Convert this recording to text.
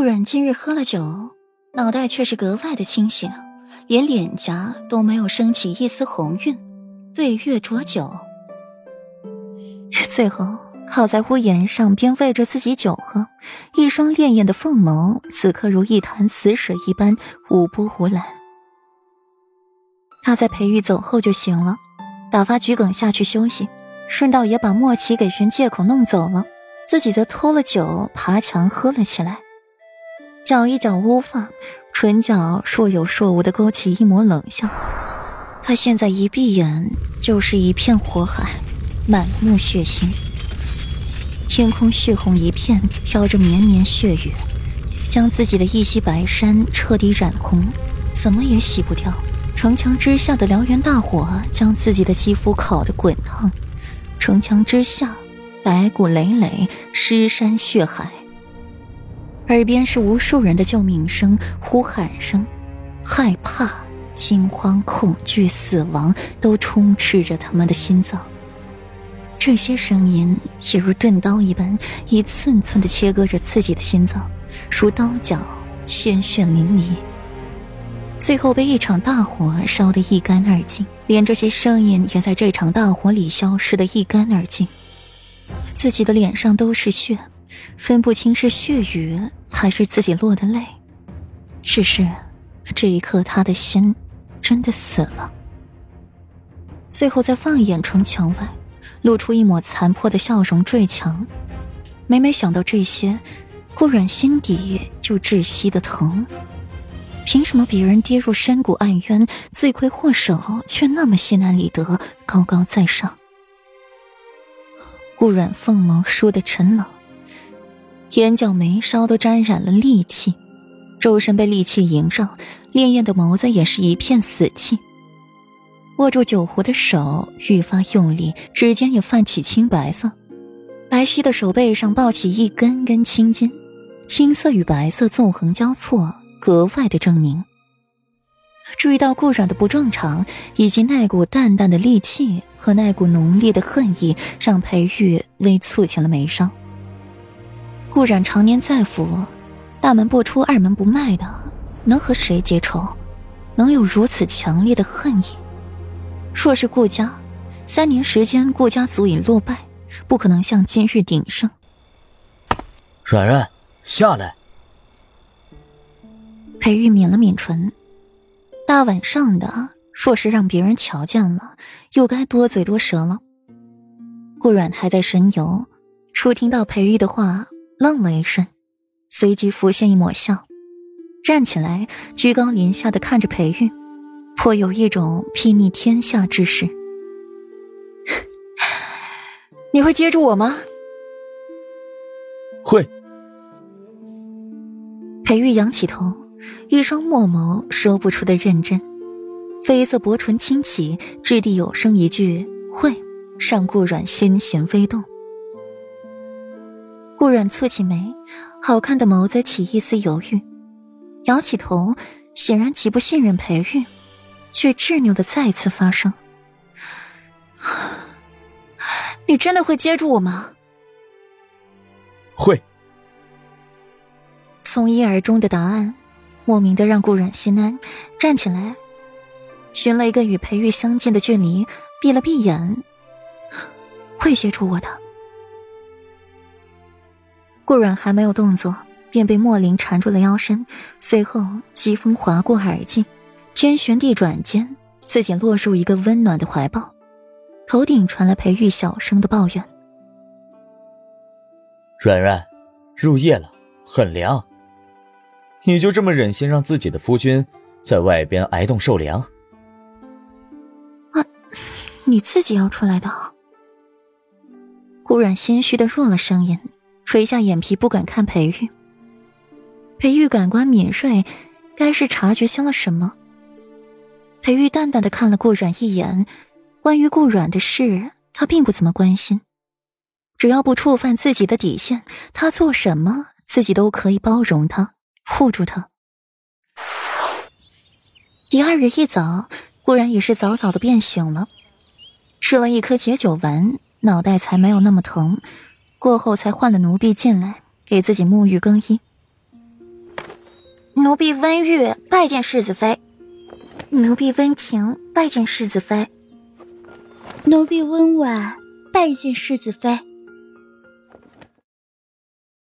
顾阮今日喝了酒，脑袋却是格外的清醒，连脸颊都没有升起一丝红晕，对月浊酒。最后靠在屋檐上，边喂着自己酒喝，一双潋滟的凤眸，此刻如一潭死水一般无波无澜。他在裴玉走后就醒了，打发桔梗下去休息，顺道也把莫奇给寻借口弄走了，自己则偷了酒爬墙喝了起来。搅一搅乌发，唇角若有若无的勾起一抹冷笑。他现在一闭眼就是一片火海，满目血腥。天空血红一片，飘着绵绵血雨，将自己的一袭白衫彻底染红，怎么也洗不掉。城墙之下的燎原大火将自己的肌肤烤得滚烫，城墙之下，白骨累累，尸山血海。耳边是无数人的救命声、呼喊声，害怕、惊慌、恐惧、死亡都充斥着他们的心脏。这些声音也如钝刀一般，一寸寸的切割着自己的心脏，如刀绞，鲜血淋漓。最后被一场大火烧得一干二净，连这些声音也在这场大火里消失得一干二净。自己的脸上都是血。分不清是血雨还是自己落的泪，只是这一刻他的心真的死了。最后再放眼城墙外，露出一抹残破的笑容坠墙。每每想到这些，顾阮心底就窒息的疼。凭什么别人跌入深谷暗渊，罪魁祸首却那么心安理得，高高在上？顾阮凤眸疏的沉冷。眼角眉梢都沾染了戾气，周身被戾气萦绕，潋滟的眸子也是一片死气。握住酒壶的手愈发用力，指尖也泛起青白色，白皙的手背上抱起一根根青筋，青色与白色纵横交错，格外的狰狞。注意到顾阮的不正常，以及那股淡淡的戾气和那股浓烈的恨意，让裴玉微蹙起了眉梢。顾染常年在府，大门不出二门不迈的，能和谁结仇？能有如此强烈的恨意？若是顾家，三年时间顾家足以落败，不可能像今日鼎盛。软软，下来。裴玉抿了抿唇，大晚上的，若是让别人瞧见了，又该多嘴多舌了。顾软还在神游，初听到裴玉的话。愣了一瞬，随即浮现一抹笑，站起来，居高临下的看着裴玉，颇有一种睥睨天下之势。你会接住我吗？会。裴玉仰起头，一双墨眸说不出的认真，绯色薄唇轻启，掷地有声一句“会”，上顾软心弦微动。顾阮蹙起眉，好看的眸子起一丝犹豫，摇起头，显然极不信任裴玉，却执拗的再次发声：“ 你真的会接住我吗？”“会。”从一而终的答案，莫名的让顾阮心安，站起来，寻了一个与裴玉相近的距离，闭了闭眼：“会接住我的。”顾阮还没有动作，便被莫林缠住了腰身，随后疾风划过耳际，天旋地转间，自己落入一个温暖的怀抱，头顶传来裴玉小声的抱怨：“软软，入夜了，很凉。你就这么忍心让自己的夫君在外边挨冻受凉？”啊，你自己要出来的。顾阮心虚的弱了声音。垂下眼皮，不敢看裴玉。裴玉感官敏锐，该是察觉清了什么。裴玉淡淡的看了顾阮一眼，关于顾阮的事，他并不怎么关心。只要不触犯自己的底线，他做什么，自己都可以包容他，护住他。第二日一早，顾然也是早早的便醒了，吃了一颗解酒丸，脑袋才没有那么疼。过后才换了奴婢进来，给自己沐浴更衣。奴婢温玉拜见世子妃。奴婢温情拜见世子妃。奴婢温婉拜见世子妃。